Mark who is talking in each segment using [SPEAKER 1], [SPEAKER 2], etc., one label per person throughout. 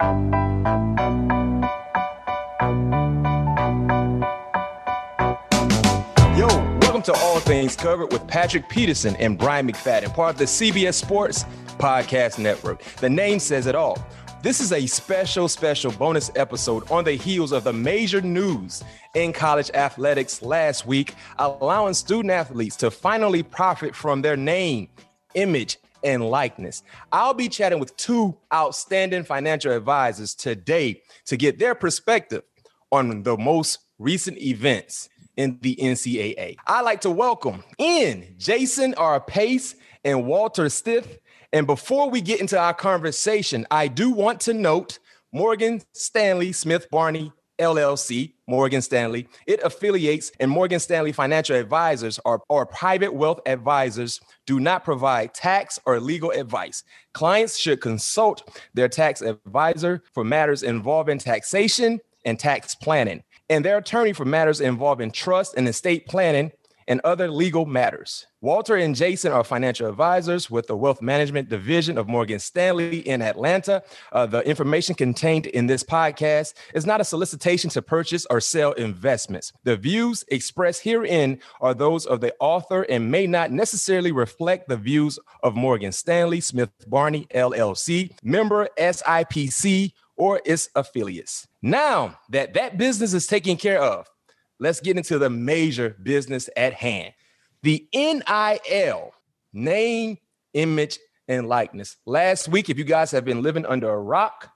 [SPEAKER 1] Yo, welcome to All Things Covered with Patrick Peterson and Bryant McFadden, part of the CBS Sports Podcast Network. The name says it all. This is a special, special bonus episode on the heels of the major news in college athletics last week, allowing student athletes to finally profit from their name, image, and likeness. I'll be chatting with two outstanding financial advisors today to get their perspective on the most recent events in the NCAA. I'd like to welcome in Jason R. Pace and Walter Stith. And before we get into our conversation, I do want to note Morgan Stanley Smith Barney LLC, Morgan Stanley. It affiliates and Morgan Stanley Financial Advisors are, are private wealth advisors, do not provide tax or legal advice. Clients should consult their tax advisor for matters involving taxation and tax planning, and their attorney for matters involving trust and estate planning and other legal matters. Walter and Jason are financial advisors with the Wealth Management Division of Morgan Stanley in Atlanta. Uh, the information contained in this podcast is not a solicitation to purchase or sell investments. The views expressed herein are those of the author and may not necessarily reflect the views of Morgan Stanley Smith Barney LLC, member SIPC, or its affiliates. Now that that business is taken care of, let's get into the major business at hand. The NIL, name, image, and likeness. Last week, if you guys have been living under a rock,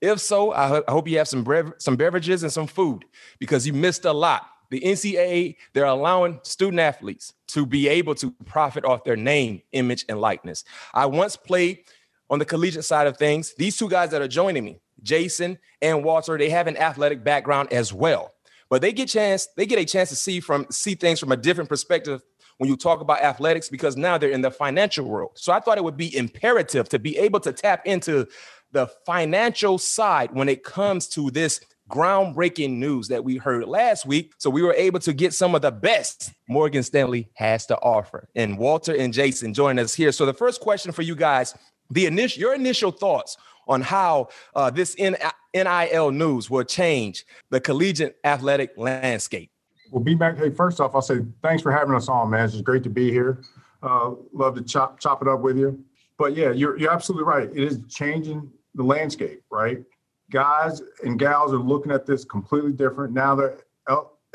[SPEAKER 1] if so, I, ho- I hope you have some, brev- some beverages and some food because you missed a lot. The NCAA, they're allowing student athletes to be able to profit off their name, image, and likeness. I once played on the collegiate side of things. These two guys that are joining me, Jason and Walter, they have an athletic background as well but they get chance they get a chance to see from see things from a different perspective when you talk about athletics because now they're in the financial world. So I thought it would be imperative to be able to tap into the financial side when it comes to this groundbreaking news that we heard last week. So we were able to get some of the best Morgan Stanley has to offer. And Walter and Jason join us here. So the first question for you guys, the initial your initial thoughts on how uh, this NIL news will change the collegiate athletic landscape.
[SPEAKER 2] Well, be back. Hey, first off, I'll say thanks for having us on, man. It's great to be here. Uh, love to chop chop it up with you. But yeah, you're you're absolutely right. It is changing the landscape, right? Guys and gals are looking at this completely different now. They're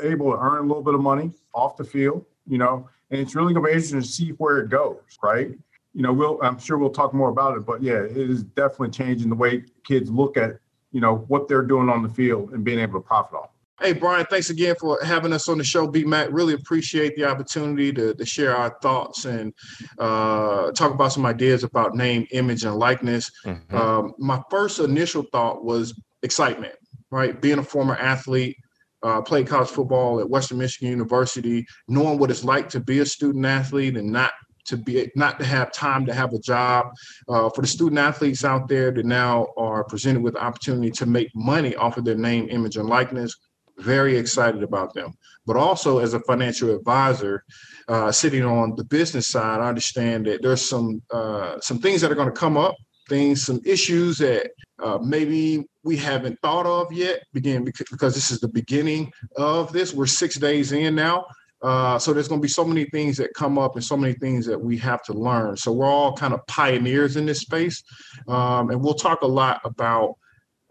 [SPEAKER 2] able to earn a little bit of money off the field, you know, and it's really going to be interesting to see where it goes, right? You know, we'll I'm sure we'll talk more about it, but yeah, it is definitely changing the way kids look at you know what they're doing on the field and being able to profit off.
[SPEAKER 3] Hey, Bryant, thanks again for having us on the show. B Mac, really appreciate the opportunity to, to share our thoughts and uh, talk about some ideas about name, image, and likeness. Mm-hmm. Um, my first initial thought was excitement, right? Being a former athlete, uh, played college football at Western Michigan University, knowing what it's like to be a student athlete and not to be not to have time to have a job. Uh, for the student athletes out there that now are presented with the opportunity to make money off of their name image and likeness very excited about them. But also as a financial advisor uh, sitting on the business side i understand that there's some uh, some things that are going to come up things some issues that uh, maybe we haven't thought of yet begin because, because this is the beginning of this. We're six days in now uh, so there's going to be so many things that come up and so many things that we have to learn. So we're all kind of pioneers in this space, um, and we'll talk a lot about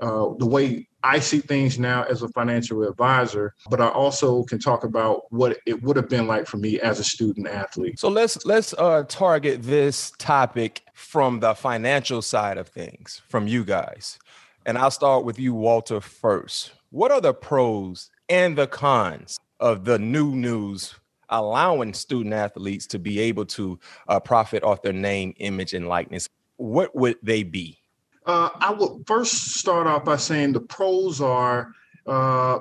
[SPEAKER 3] uh, the way I see things now as a financial advisor, but I also can talk about what it would have been like for me as a student athlete.
[SPEAKER 1] So let's let's uh, target this topic from the financial side of things, from you guys, and I'll start with you, Walter, first. What are the pros and the cons of the new news allowing student athletes to be able to uh, profit off their name, image, and likeness, what would they be?
[SPEAKER 3] Uh, I would first start off by saying the pros are, uh,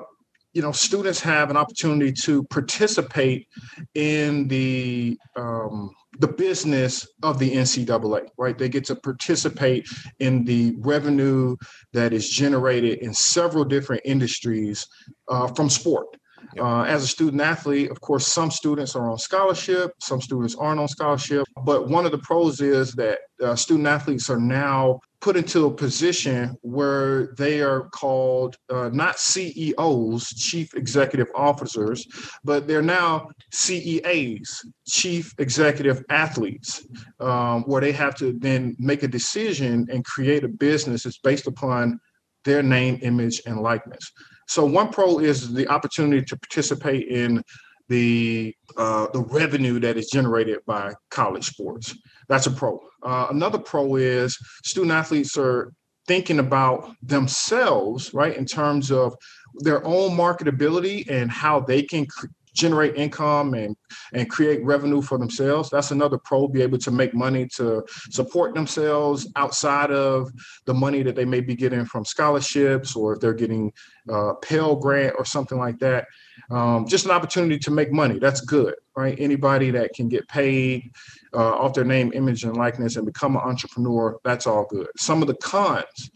[SPEAKER 3] you know, students have an opportunity to participate in the um, the business of the NCAA, right? They get to participate in the revenue that is generated in several different industries uh, from sport. Uh, as a student athlete, of course, some students are on scholarship, some students aren't on scholarship. But one of the pros is that uh, student athletes are now put into a position where they are called uh, not CEOs, chief executive officers, but they're now CEAs, chief executive athletes, um, where they have to then make a decision and create a business that's based upon their name, image, and likeness. So one pro is the opportunity to participate in the uh, the revenue that is generated by college sports. That's a pro. Uh, another pro is student athletes are thinking about themselves, right, in terms of their own marketability and how they can generate income and and create revenue for themselves that's another pro be able to make money to support themselves outside of the money that they may be getting from scholarships or if they're getting uh, pell grant or something like that. Um, just an opportunity to make money that's good right? Anybody that can get paid uh, off their name image and likeness and become an entrepreneur that's all good. Some of the cons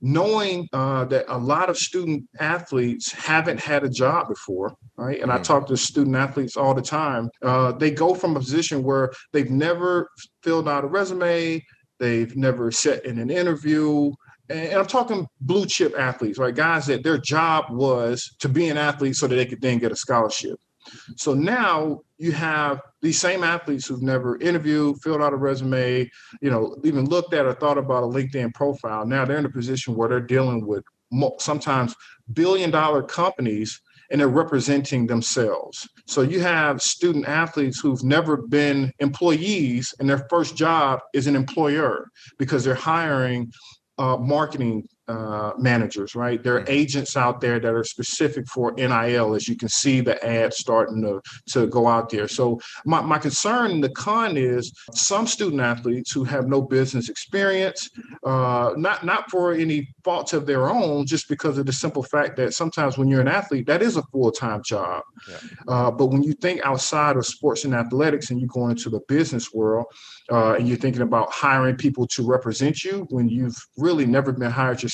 [SPEAKER 3] knowing uh, that a lot of student athletes haven't had a job before, right? And mm. I talk to student athletes all the time. Uh, they go from a position where they've never filled out a resume, they've never sat in an interview. And I'm talking blue chip athletes, right? Guys that their job was to be an athlete so that they could then get a scholarship. So now you have these same athletes who've never interviewed, filled out a resume, you know, even looked at or thought about a LinkedIn profile. Now they're in a position where they're dealing with sometimes billion dollar companies and they're representing themselves. So you have student athletes who've never been employees and their first job is an employer because they're hiring uh, marketing uh, managers, right? There are mm-hmm. agents out there that are specific for NIL, as you can see the ads starting to, to go out there. So my, my concern, the con is some student athletes who have no business experience, uh, not not for any faults of their own, just because of the simple fact that sometimes when you're an athlete, that is a full-time job. Yeah. Uh, but when you think outside of sports and athletics and you go into the business world, uh, and you're thinking about hiring people to represent you when you've really never been hired yourself,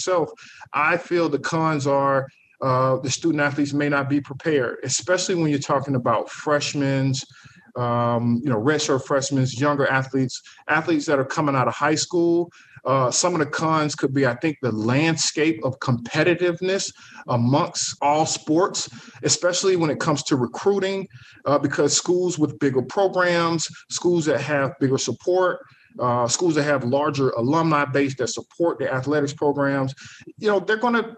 [SPEAKER 3] I feel the cons are uh, the student athletes may not be prepared, especially when you're talking about freshmen, um, you know, redshirt freshmen, younger athletes, athletes that are coming out of high school. Uh, some of the cons could be, I think, the landscape of competitiveness amongst all sports, especially when it comes to recruiting, uh, because schools with bigger programs, schools that have bigger support, uh, schools that have larger alumni base that support the athletics programs, you know, they're going to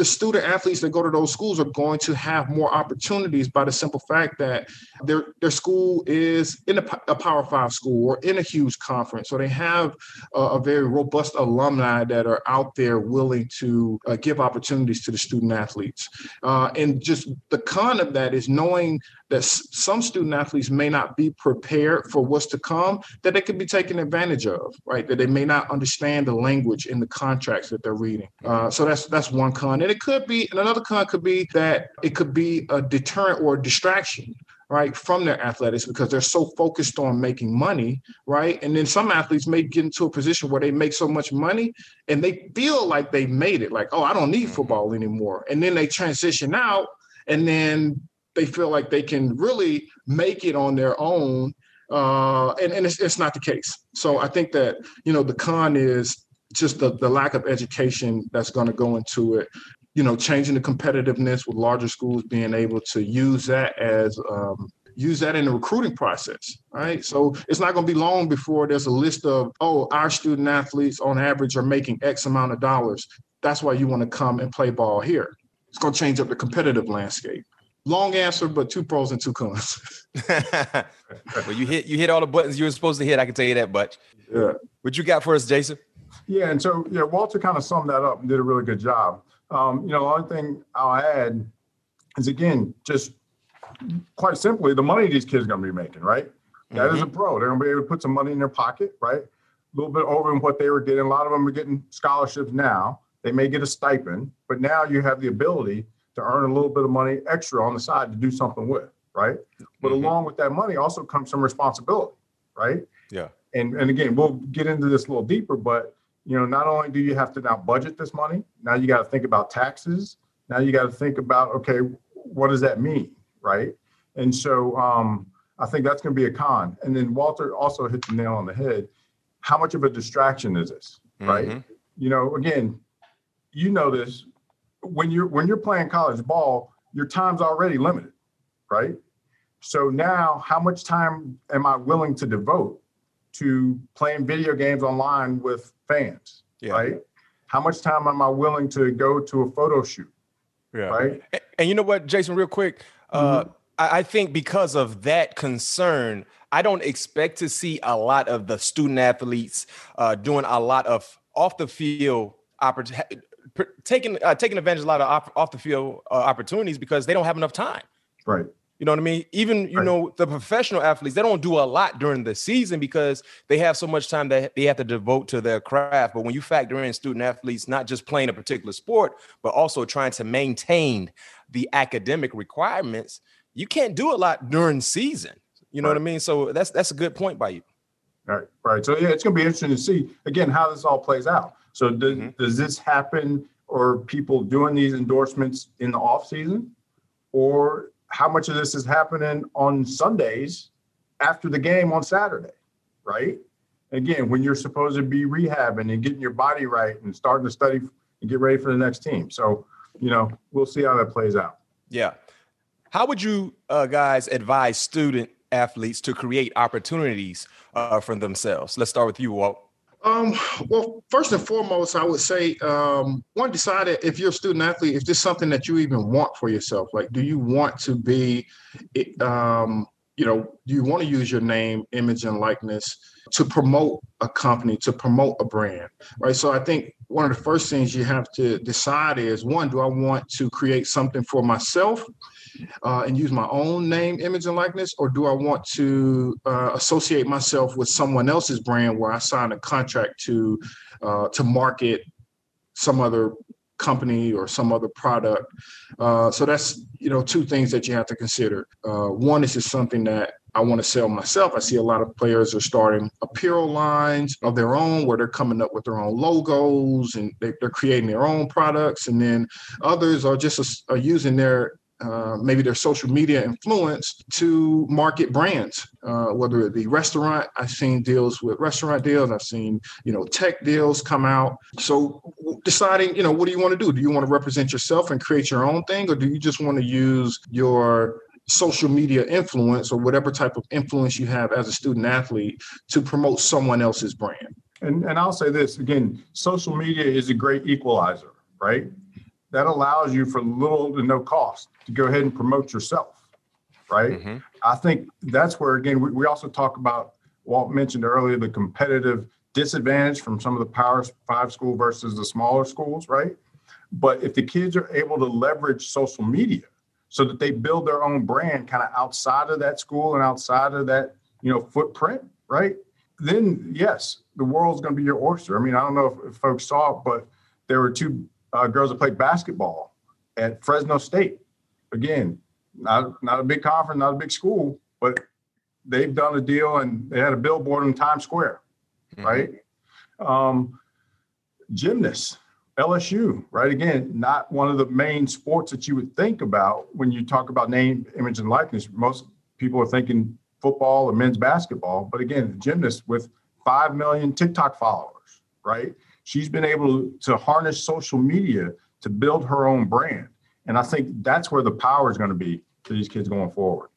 [SPEAKER 3] the student athletes that go to those schools are going to have more opportunities by the simple fact that their their school is in a, a Power Five school or in a huge conference, so they have a, a very robust alumni that are out there willing to uh, give opportunities to the student athletes. Uh, and just the con of that is knowing that some student athletes may not be prepared for what's to come, that they could be taken advantage of, right? That they may not understand the language in the contracts that they're reading. Uh, so that's that's one con, and it could be, and another con could be that it could be a deterrent or a distraction right, from their athletics because they're so focused on making money, right? And then some athletes may get into a position where they make so much money and they feel like they made it, like, oh, I don't need mm-hmm. football anymore. And then they transition out and then they feel like they can really make it on their own. Uh, and and it's, it's not the case. So I think that, you know, the con is just the, the lack of education that's going to go into it you know changing the competitiveness with larger schools being able to use that as um, use that in the recruiting process right so it's not going to be long before there's a list of oh our student athletes on average are making x amount of dollars that's why you want to come and play ball here it's going to change up the competitive landscape Long answer, but two pros and two cons.
[SPEAKER 1] well, you hit you hit all the buttons you were supposed to hit. I can tell you that much.
[SPEAKER 3] Yeah.
[SPEAKER 1] What you got for us, Jason?
[SPEAKER 2] Yeah, and so yeah, Walter kind of summed that up and did a really good job. Um, you know, the only thing I'll add is again, just quite simply, the money these kids are going to be making, right? That mm-hmm. is a mm-hmm. pro. They're going to be able to put some money in their pocket, right? A little bit over than what they were getting. A lot of them are getting scholarships now. They may get a stipend, but now you have the ability to earn a little bit of money extra on the side to do something with, right? But mm-hmm. along with that money also comes some responsibility, right?
[SPEAKER 1] Yeah.
[SPEAKER 2] And and again, we'll get into this a little deeper, but you know, not only do you have to now budget this money, now you got to think about taxes. Now you got to think about okay, what does that mean, right? And so um, I think that's going to be a con. And then Walter also hit the nail on the head. How much of a distraction is this? right? Mm-hmm. You know, again, you know this when you're when you're playing college ball, your time's already limited, right? So now, how much time am I willing to devote to playing video games online with fans, yeah. right? How much time am I willing to go to a photo shoot?
[SPEAKER 1] Yeah. Right. And, and you know what, Jason, real quick, uh, mm-hmm. I, I think because of that concern, I don't expect to see a lot of the student athletes uh, doing a lot of off the field opportunity, taking uh, taking advantage of a lot of off, off the field uh, opportunities because they don't have enough time.
[SPEAKER 2] Right.
[SPEAKER 1] You know what I mean? Even you right. know the professional athletes, they don't do a lot during the season because they have so much time that they have to devote to their craft. But when you factor in student athletes not just playing a particular sport, but also trying to maintain the academic requirements, you can't do a lot during season. You know right. what I mean? So that's that's a good point by you.
[SPEAKER 2] Right, right. So yeah, it's going to be interesting to see again how this all plays out. So does, mm-hmm. does this happen, or people doing these endorsements in the off season, or how much of this is happening on Sundays after the game on Saturday, right? Again, when you're supposed to be rehabbing and getting your body right and starting to study and get ready for the next team. So, you know, we'll see how that plays out.
[SPEAKER 1] Yeah. How would you uh, guys advise student athletes to create opportunities uh, for themselves? Let's start with you, Walt.
[SPEAKER 3] Um, well, first and foremost, I would say um, one decide if you're a student athlete, if this is something that you even want for yourself. Like, do you want to be, um, you know, do you want to use your name, image, and likeness to promote a company, to promote a brand, right? So I think one of the first things you have to decide is one, do I want to create something for myself? Uh, and use my own name, image, and likeness, or do I want to uh, associate myself with someone else's brand where I sign a contract to uh, to market some other company or some other product? Uh, so that's you know two things that you have to consider. Uh, one is just something that I want to sell myself. I see a lot of players are starting apparel lines of their own where they're coming up with their own logos and they, are creating their own products. And then others are just are using their uh, maybe their social media influence to market brands, uh, whether it be restaurant. I've seen deals with restaurant deals. I've seen, you know, tech deals come out. So deciding, you know, what do you want to do? Do you want to represent yourself and create your own thing? Or do you just want to use your social media influence or whatever type of influence you have as a student athlete to promote someone else's brand?
[SPEAKER 2] And, and I'll say this again, social media is a great equalizer, right? That allows you for little to no cost to go ahead and promote yourself, right? Mm-hmm. I think that's where, again, we, we also talk about, Walt mentioned earlier, the competitive disadvantage from some of the Power Five school versus the smaller schools, right? But if the kids are able to leverage social media so that they build their own brand kind of outside of that school and outside of that, you know, footprint, right? Then yes, the world's going to be your oyster. I mean, I don't know if, if folks saw it, but there were two uh, girls that played basketball at Fresno State. Again, not not a big conference, not a big school, but they've done a deal and they had a billboard in Times Square, mm-hmm. right? Um, gymnasts, LSU, right? Again, not one of the main sports that you would think about when you talk about name, image, and likeness. Most people are thinking football or men's basketball, but again, gymnasts with five million TikTok followers, right? She's been able to harness social media to build her own brand. And I think that's where the power is going to be for these kids going forward.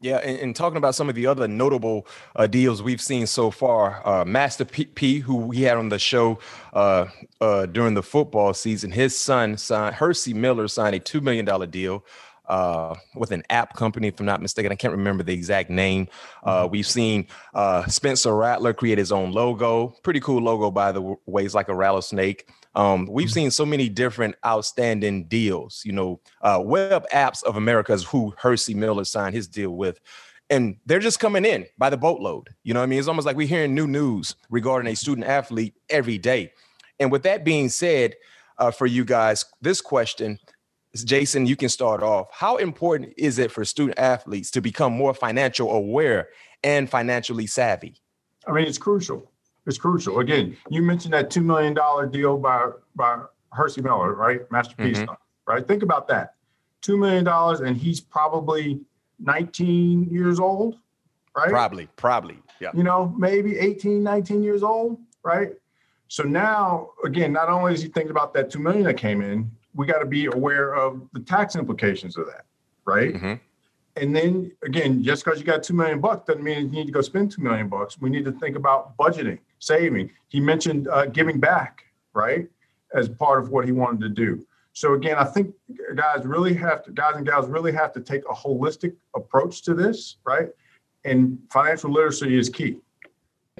[SPEAKER 1] Yeah, and, and, talking about some of the other notable uh, deals we've seen so far, uh, Master P, P, who we had on the show uh, uh during the football season, his son signed Hercy Miller signed a two million dollar deal uh, with an app company, if I'm not mistaken. I can't remember the exact name. Uh, mm-hmm. we've seen uh, Spencer Rattler create his own logo. Pretty cool logo, by the way. It's like a rattlesnake. Um, we've mm-hmm. seen so many different outstanding deals. You know, uh, Web Apps of America is who Hercy Miller signed his deal with. And they're just coming in by the boatload. You know what I mean? It's almost like we're hearing new news regarding a student athlete every day. And with that being said, uh, for you guys, this question Jason, you can start off. How important is it for student athletes to become more financial aware and financially savvy?
[SPEAKER 2] I mean, it's crucial. It's crucial. Again, you mentioned that $2 million deal by, by Hercy Miller, right? Master P's, mm-hmm. right? Think about that. $2 million, and he's probably 19 years old, right?
[SPEAKER 1] Probably, probably. Yeah.
[SPEAKER 2] You know, maybe 18, 19 years old, right? So now, again, not only is he thinking about that two million that came in, we got to be aware of the tax implications of that, right? Mm-hmm. And then again, just because you got two million bucks doesn't mean you need to go spend two million bucks. We need to think about budgeting, saving. He mentioned uh, giving back, right, as part of what he wanted to do. So again, I think guys really have to, guys and gals really have to take a holistic approach to this, right? And financial literacy is key.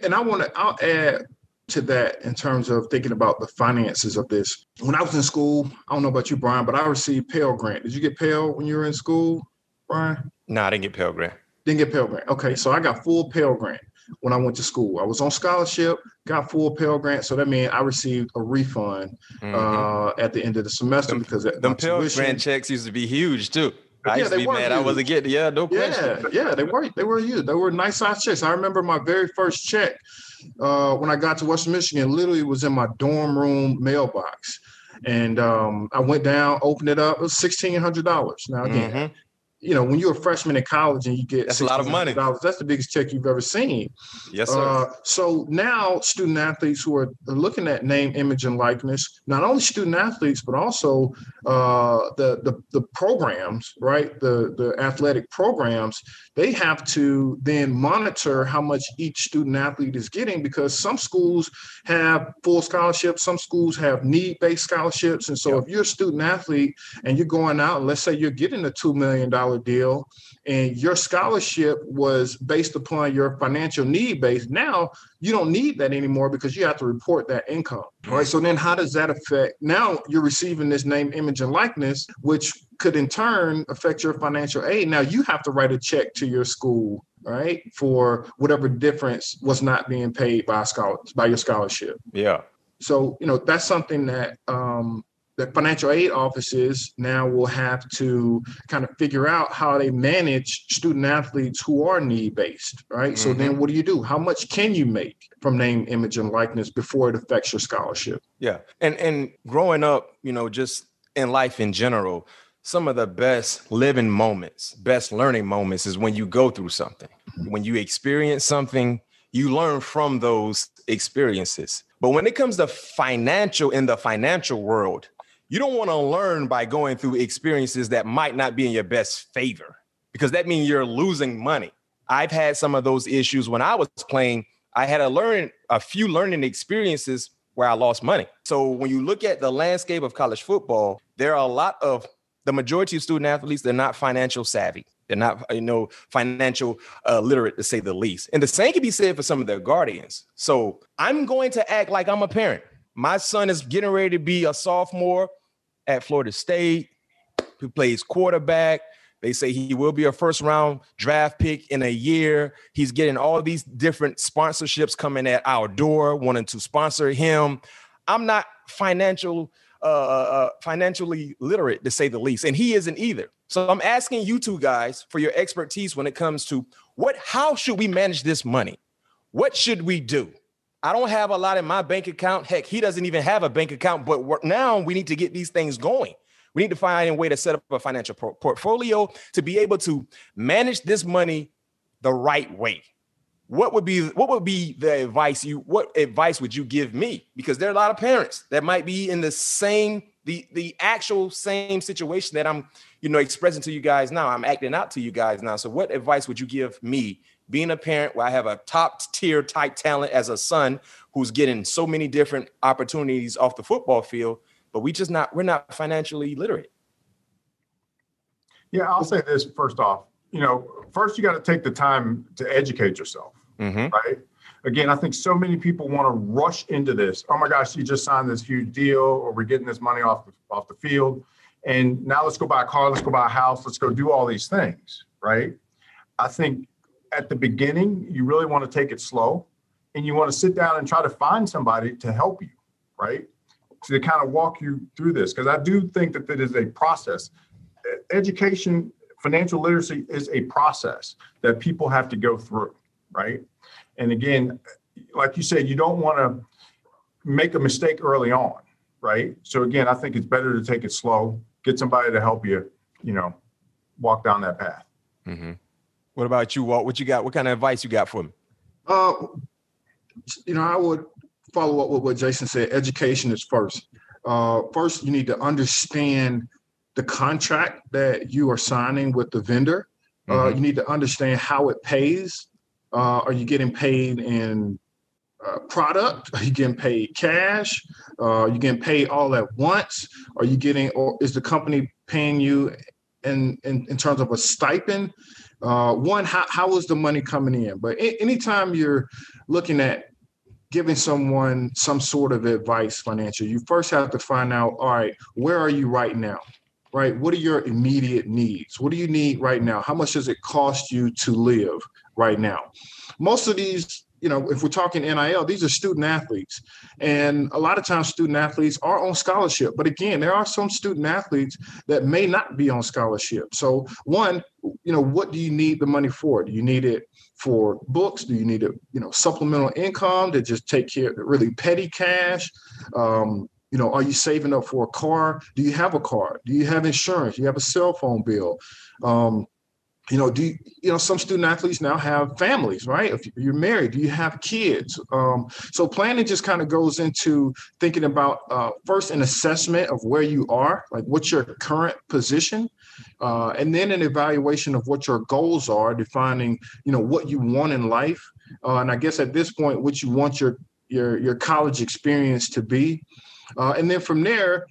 [SPEAKER 3] And I want to, I'll add to that in terms of thinking about the finances of this. When I was in school, I don't know about you, Bryant, but I received Pell Grant. Did you get Pell when you were in school, Bryant?
[SPEAKER 1] No, I didn't get Pell Grant.
[SPEAKER 3] Didn't get Pell Grant. Okay, so I got full Pell Grant when I went to school. I was on scholarship, got full Pell Grant, so that means I received a refund mm-hmm. uh, at the end of the semester them, because
[SPEAKER 1] them Pell tuition, Grant checks used to be huge too. I yeah, used to be mad huge. I wasn't getting. Yeah, no
[SPEAKER 3] question. Yeah, yeah, they were. They were huge. They were nice size checks. I remember my very first check uh, when I got to Western Michigan. Literally was in my dorm room mailbox, and um, I went down, opened it up. It was sixteen hundred dollars. Now again, mm-hmm you know, when you're a freshman in college and you get
[SPEAKER 1] that's a lot of money.
[SPEAKER 3] That's the biggest check you've ever seen.
[SPEAKER 1] Yes, sir. Uh,
[SPEAKER 3] so now student athletes who are looking at name, image, and likeness, not only student athletes, but also uh, the, the the programs, right? The the athletic programs, they have to then monitor how much each student athlete is getting because some schools have full scholarships, some schools have need-based scholarships. And so yep. if you're a student athlete and you're going out, and let's say you're getting a $2 million deal, and your scholarship was based upon your financial need base, now you don't need that anymore because you have to report that income. All right. So then how does that affect? Now you're receiving this name, image, and likeness, which could in turn affect your financial aid. Now you have to write a check to your school, right, for whatever difference was not being paid by scholar by your scholarship.
[SPEAKER 1] Yeah.
[SPEAKER 3] So you know that's something that um, the financial aid offices now will have to kind of figure out how they manage student athletes who are need based, right? Mm-hmm. So then mm-hmm. what do you do? How much can you make from name, image, and likeness before it affects your scholarship?
[SPEAKER 1] Yeah. And and growing up, you know, just in life in general, some of the best living moments, best learning moments is when you go through something. When you experience something, you learn from those experiences. But when it comes to financial in the financial world, you don't want to learn by going through experiences that might not be in your best favor because that means you're losing money. I've had some of those issues when I was playing. I had a learn a few learning experiences where I lost money. So when you look at the landscape of college football, there are a lot of the majority of student athletes they're not financial savvy. They're not, you know, financial uh, literate to say the least. And the same can be said for some of their guardians. So I'm going to act like I'm a parent. My son is getting ready to be a sophomore at Florida State, who plays quarterback. They say he will be a first round draft pick in a year. He's getting all these different sponsorships coming at our door, wanting to sponsor him. I'm not financial, uh, uh, uh, financially literate to say the least, and he isn't either. So I'm asking you two guys for your expertise when it comes to what, how should we manage this money? What should we do? I don't have a lot in my bank account. Heck, he doesn't even have a bank account. But now we need to get these things going. We need to find a way to set up a financial portfolio to be able to manage this money the right way. What would be what would be the advice you what advice would you give me? Because there are a lot of parents that might be in the same the the actual same situation that I'm you know expressing to you guys now. I'm acting out to you guys now. So what advice would you give me being a parent where I have a top tier type talent as a son who's getting so many different opportunities off the football field, but we just not we're not financially literate.
[SPEAKER 2] Yeah, I'll say this first off. You know, first you got to take the time to educate yourself, mm-hmm. right? Again, I think so many people want to rush into this. Oh my gosh, you just signed this huge deal, or we're getting this money off the, off the field, and now let's go buy a car, let's go buy a house, let's go do all these things, right? I think at the beginning, you really want to take it slow and you want to sit down and try to find somebody to help you, right? To kind of walk you through this. Because I do think that it is a process. Education, financial literacy is a process that people have to go through, right? And again, like you said, you don't want to make a mistake early on, right? So again, I think it's better to take it slow, get somebody to help you, you know, walk down that path. Mm-hmm.
[SPEAKER 1] What about you, Walt? What you got? What kind of advice you got for me?
[SPEAKER 3] Uh, you know, I would follow up with what Jason said. Education is first. Uh, first, you need to understand the contract that you are signing with the vendor. Uh, mm-hmm. you need to understand how it pays. Uh, are you getting paid in uh, product? Are you getting paid cash? Uh, are you getting paid all at once? Are you getting, or is the company paying you in in, in terms of a stipend? Uh, one, how, how is the money coming in? But a- anytime you're looking at giving someone some sort of advice financial, you first have to find out, all right, where are you right now? Right? What are your immediate needs? What do you need right now? How much does it cost you to live right now? Most of these you know, if we're talking NIL, these are student athletes. And a lot of times student athletes are on scholarship. But again, there are some student athletes that may not be on scholarship. So one, you know, what do you need the money for? Do you need it for books? Do you need a, you know, supplemental income to just take care of really petty cash? Um, you know, are you saving up for a car? Do you have a car? Do you have insurance? Do you have a cell phone bill? Um, you know, do you, you know some student athletes now have families, right? If you're married, do you have kids? Um, so planning just kind of goes into thinking about uh, first an assessment of where you are, like what's your current position, uh, and then an evaluation of what your goals are, defining you know what you want in life, uh, and I guess at this point, what you want your your your college experience to be, uh, and then from there,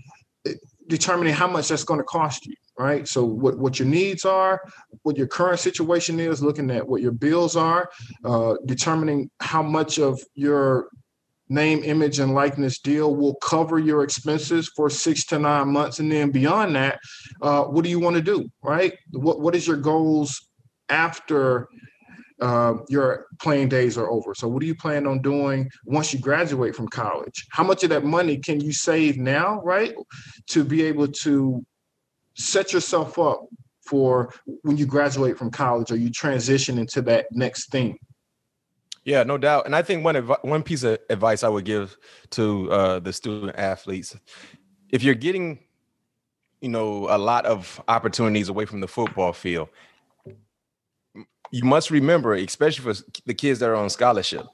[SPEAKER 3] determining how much that's going to cost you right? So what, what your needs are, what your current situation is, looking at what your bills are, uh, determining how much of your name, image, and likeness deal will cover your expenses for six to nine months. And then beyond that, uh, what do you want to do, right? What, what is your goals after uh, your playing days are over. So, what do you plan on doing once you graduate from college? How much of that money can you save now, right, to be able to set yourself up for when you graduate from college or you transition into that next thing.
[SPEAKER 1] Yeah, no doubt. And I think one one piece of advice I would give to uh, the student athletes, if you're getting, you know, a lot of opportunities away from the football field, you must remember, especially for the kids that are on scholarship,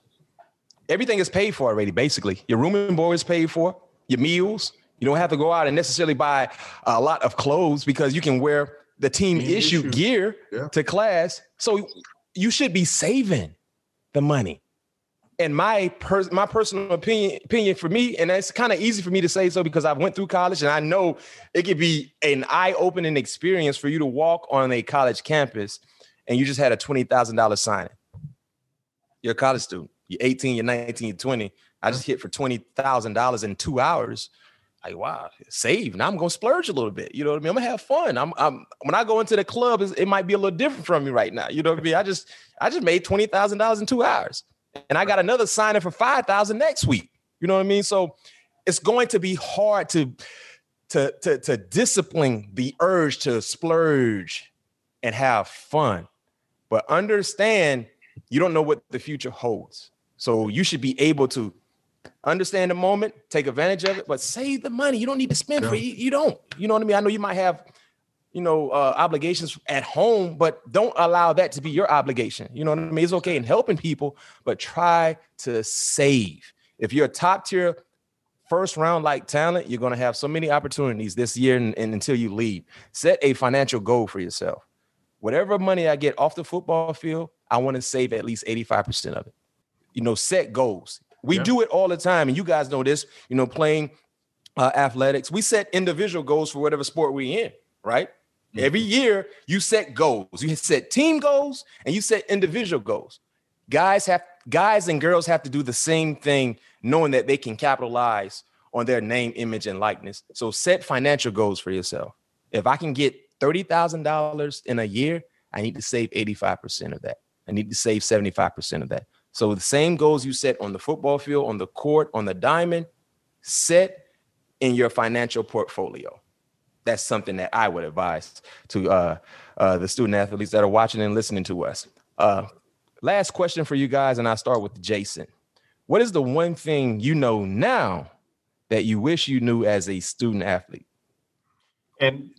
[SPEAKER 1] everything is paid for already. Basically, your room and board is paid for, your meals, you don't have to go out and necessarily buy a lot of clothes because you can wear the team issue, issue gear yeah. to class. So you should be saving the money. And my my personal opinion opinion for me, and it's kind of easy for me to say so because I went through college and I know it could be an eye-opening experience for you to walk on a college campus and you just had a twenty thousand dollar signing. You're a college student. You're 18, you're 19, you're 20. I just hit for twenty thousand dollars in two hours like wow, save. Now I'm gonna splurge a little bit. You know what I mean? I'm gonna have fun. I'm, I'm when I go into the club, it might be a little different from me right now. You know what I mean? I just I just made twenty thousand dollars in two hours, and I got another signing for five thousand next week. You know what I mean? So it's going to be hard to to to to discipline the urge to splurge and have fun, but understand you don't know what the future holds. So you should be able to understand the moment, take advantage of it, but save the money. You don't need to spend yeah. for it. You don't. You know what I mean? I know you might have, you know, uh, obligations at home, but don't allow that to be your obligation. You know what I mean? It's okay in helping people, but try to save. If you're a top tier first round like talent, you're going to have so many opportunities this year and, and until you leave. Set a financial goal for yourself. Whatever money I get off the football field, I want to save at least 85% of it. You know, set goals. We yeah. do it all the time, and you guys know this. You know, playing uh, athletics, we set individual goals for whatever sport we're in. Right. Mm-hmm. Every year, you set goals. You set team goals and you set individual goals. Guys have guys and girls have to do the same thing, knowing that they can capitalize on their name, image, and likeness. So set financial goals for yourself. If I can get thirty thousand dollars in a year, I need to save eighty-five percent of that. I need to save seventy-five percent of that. So the same goals you set on the football field, on the court, on the diamond, set in your financial portfolio. That's something that I would advise to uh, uh, the student athletes that are watching and listening to us. Uh, last question for you guys, and I start with Jason. What is the one thing you know now that you wish you knew as a student athlete?
[SPEAKER 2] And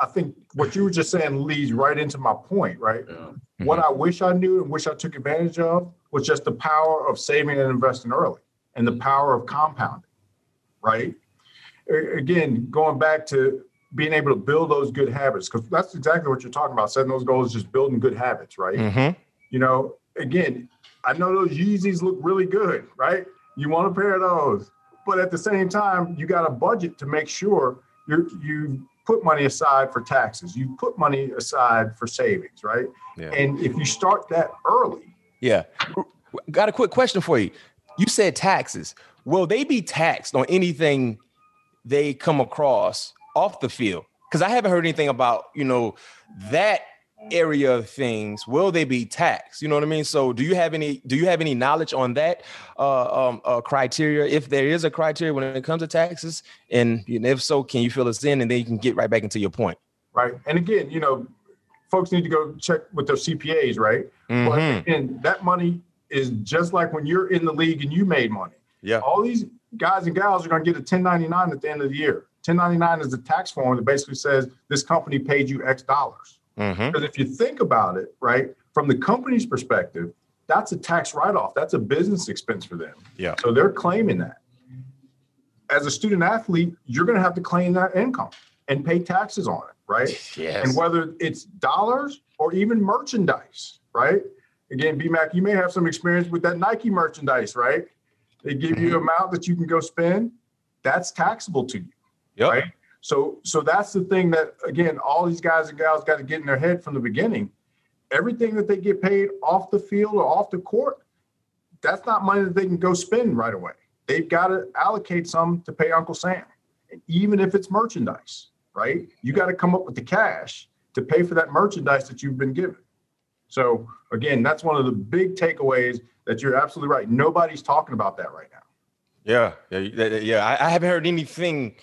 [SPEAKER 2] I think what you were just saying leads right into my point, right? Yeah. Mm-hmm. What I wish I knew and wish I took advantage of was just the power of saving and investing early. and the power of compounding, right? Again, going back to being able to build those good habits, because that's exactly what you're talking about. Setting those goals, just building good habits, right? Mm-hmm. You know, again, I know those Yeezys look really good, right? You want a pair of those, but at the same time, you got a budget to make sure you you put money aside for taxes. You put money aside for savings, right? Yeah. And if you start that early,
[SPEAKER 1] yeah. Got a quick question for you. You said taxes. Will they be taxed on anything they come across off the field? Because I haven't heard anything about you know that area of things will they be taxed you know what i mean so do you have any do you have any knowledge on that uh, um, uh, criteria if there is a criteria when it comes to taxes and know, if so can you fill us in and then you can get right back into your point
[SPEAKER 2] right and again you know folks need to go check with their cpas right mm-hmm. but and that money is just like when you're in the league and you made money
[SPEAKER 1] yeah
[SPEAKER 2] all these guys and gals are going to get a 1099 at the end of the year 1099 is a tax form that basically says this company paid you x dollars Mm-hmm. Because if you think about it, right, from the company's perspective, that's a tax write off. That's a business expense for them.
[SPEAKER 1] Yeah.
[SPEAKER 2] So they're claiming that. As a student athlete, you're going to have to claim that income and pay taxes on it, right?
[SPEAKER 1] Yes.
[SPEAKER 2] And whether it's dollars or even merchandise, right? Again, BMAC, you may have some experience with that Nike merchandise, right? They give mm-hmm. you an amount that you can go spend. That's taxable to you,
[SPEAKER 1] yep.
[SPEAKER 2] right? So so that's the thing that again, all these guys and gals got to get in their head from the beginning. Everything that they get paid off the field or off the court, that's not money that they can go spend right away. They've got to allocate some to pay Uncle Sam. And even if it's merchandise, right? You got to come up with the cash to pay for that merchandise that you've been given. So again, that's one of the big takeaways that you're absolutely right. Nobody's talking about that right now.
[SPEAKER 1] Yeah, yeah, yeah. I, I haven't heard anything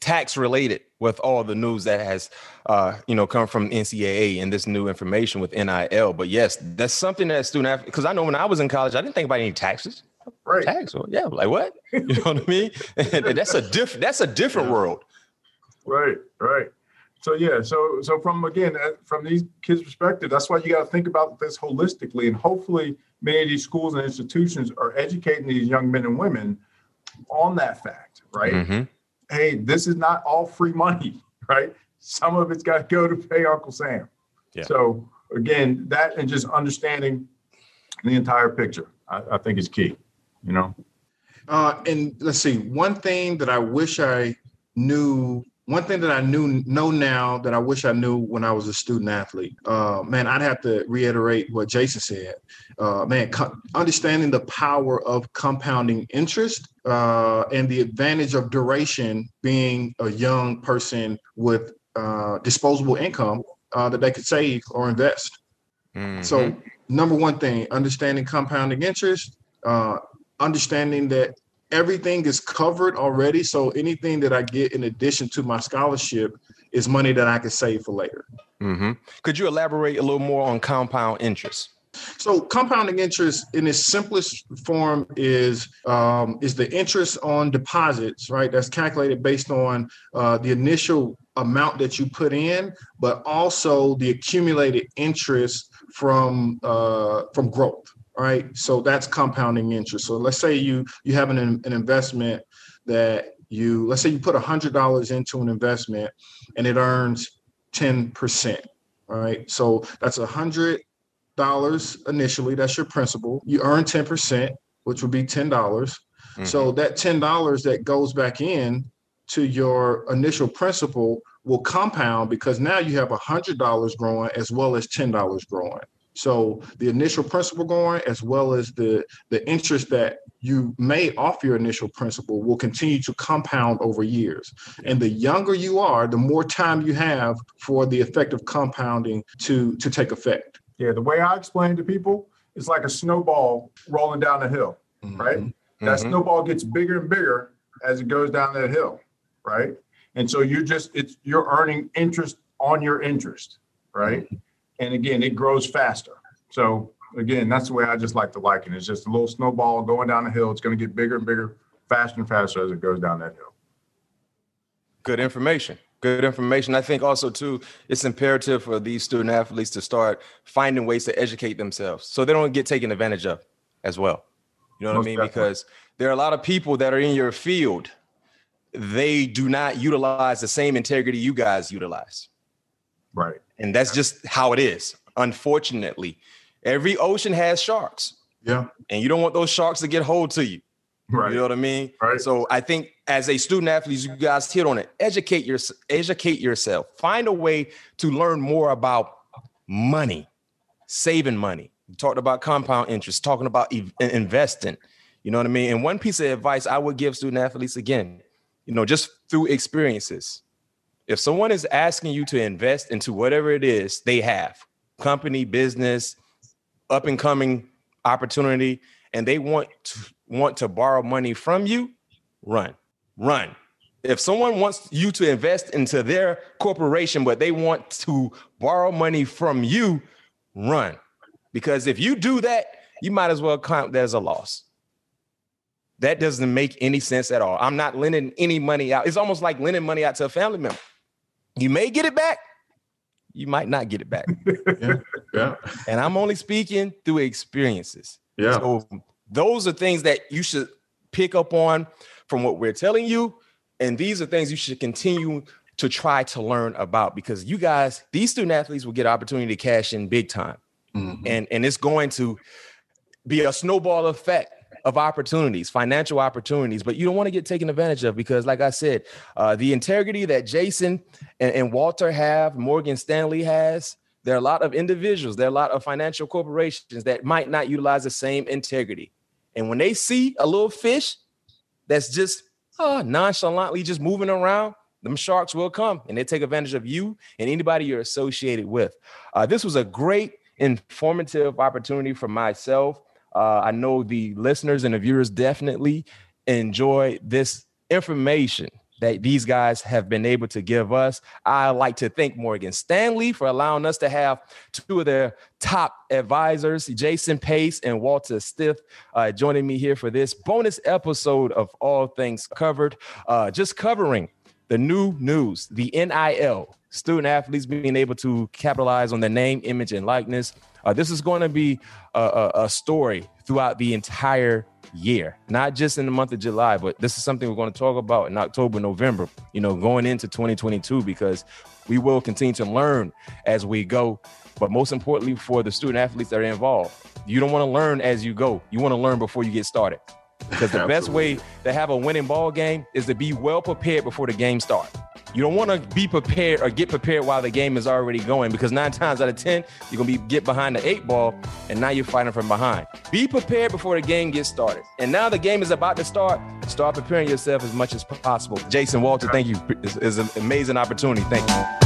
[SPEAKER 1] tax related with all the news that has uh, you know come from NCAA and this new information with NIL. But yes, that's something that student athletes. because I know when I was in college, I didn't think about any taxes.
[SPEAKER 2] Right.
[SPEAKER 1] Tax. Well, yeah, like what? You know what I mean? and that's a different that's a different yeah. world.
[SPEAKER 2] Right, right. So yeah, so so from again uh, from these kids' perspective, that's why you got to think about this holistically, and hopefully many of these schools and institutions are educating these young men and women on that fact, right? Mm-hmm hey, this is not all free money, right? Some of it's got to go to pay Uncle Sam. Yeah. So again, that and just understanding the entire picture, I, I think is key. You know.
[SPEAKER 3] Uh, and let's see, one thing that I wish I knew one thing that I knew know now that I wish I knew when I was a student athlete, uh, man, I'd have to reiterate what Jason said. Uh, man, co- understanding the power of compounding interest uh, and the advantage of duration, being a young person with uh, disposable income uh, that they could save or invest. Mm-hmm. So, number one thing, understanding compounding interest, uh, understanding that everything is covered already. So anything that I get in addition to my scholarship is money that I can save for later.
[SPEAKER 1] Mm-hmm. Could you elaborate a little more on compound interest?
[SPEAKER 3] So compounding interest in its simplest form is um, is the interest on deposits, right? That's calculated based on uh, the initial amount that you put in, but also the accumulated interest from uh, from growth right? So that's compounding interest. So let's say you you have an, an investment that you let's say you put hundred dollars into an investment and it earns 10%. Right. So that's a hundred dollars initially. That's your principal. You earn 10%, which would be ten dollars. Mm-hmm. So that ten dollars that goes back in to your initial principal will compound because now you have a hundred dollars growing as well as ten dollars growing. So the initial principal going, as well as the the interest that you made off your initial principal, will continue to compound over years. And the younger you are, the more time you have for the effect of compounding to to take effect.
[SPEAKER 2] Yeah, the way I explain to people, it's like a snowball rolling down the hill, mm-hmm. right? That mm-hmm. snowball gets bigger and bigger as it goes down that hill, right? And so you're just it's you're earning interest on your interest, right? Mm-hmm and again, it grows faster. So again, that's the way I just like to liken it. It's just a little snowball going down the hill. It's going to get bigger and bigger, faster and faster as it goes down that hill.
[SPEAKER 1] Good information. Good information. I think also too, it's imperative for these student athletes to start finding ways to educate themselves so they don't get taken advantage of as well. You know what Most I mean? Definitely. Because there are a lot of people that are in your field. They do not utilize the same integrity you guys utilize.
[SPEAKER 2] Right.
[SPEAKER 1] And that's just how it is. Unfortunately, every ocean has sharks.
[SPEAKER 2] Yeah.
[SPEAKER 1] And you don't want those sharks to get hold to you. Right. You know what I mean?
[SPEAKER 2] Right.
[SPEAKER 1] So I think as a student athlete, you guys hit on it. Educate your educate yourself. Find a way to learn more about money, saving money. We talked about compound interest, talking about e- investing. You know what I mean? And one piece of advice I would give student athletes again, you know, just through experiences. If someone is asking you to invest into whatever it is they have, company, business, up and coming opportunity, and they want to want to borrow money from you, run, run. If someone wants you to invest into their corporation, but they want to borrow money from you, run. Because if you do that, you might as well count that as a loss. That doesn't make any sense at all. I'm not lending any money out. It's almost like lending money out to a family member. You may get it back, you might not get it back.
[SPEAKER 2] yeah, yeah.
[SPEAKER 1] And I'm only speaking through experiences.
[SPEAKER 2] Yeah.
[SPEAKER 1] So those are things that you should pick up on from what we're telling you. And these are things you should continue to try to learn about because you guys, these student athletes will get opportunity to cash in big time. Mm-hmm. And, and it's going to be a snowball effect of opportunities, financial opportunities, but you don't want to get taken advantage of because, like I said, uh, the integrity that Jason and, and Walter have, Morgan Stanley has, there are a lot of individuals, there are a lot of financial corporations that might not utilize the same integrity. And when they see a little fish that's just uh, nonchalantly just moving around, them sharks will come and they take advantage of you and anybody you're associated with. Uh, this was a great informative opportunity for myself. Uh, I know the listeners and the viewers definitely enjoy this information that these guys have been able to give us. I like to thank Morgan Stanley for allowing us to have two of their top advisors, Jason Pace and Walter Stith, uh, joining me here for this bonus episode of All Things Covered. Uh, just covering the new news, the NIL, student athletes being able to capitalize on their name, image, and likeness. Uh, this is going to be a, a, a story throughout the entire year, not just in the month of July, but this is something we're going to talk about in October, November, you know, going into 2022, because we will continue to learn as we go. But most importantly, for the student athletes that are involved, you don't want to learn as you go. You want to learn before you get started. Because the best way to have a winning ball game is to be well prepared before the game starts. You don't want to be prepared or get prepared while the game is already going because nine times out of 10, you're going to be get behind the eight ball and now you're fighting from behind. Be prepared before the game gets started. And now the game is about to start. Start preparing yourself as much as possible. Jason Walter, thank you. It's, it's an amazing opportunity. Thank you.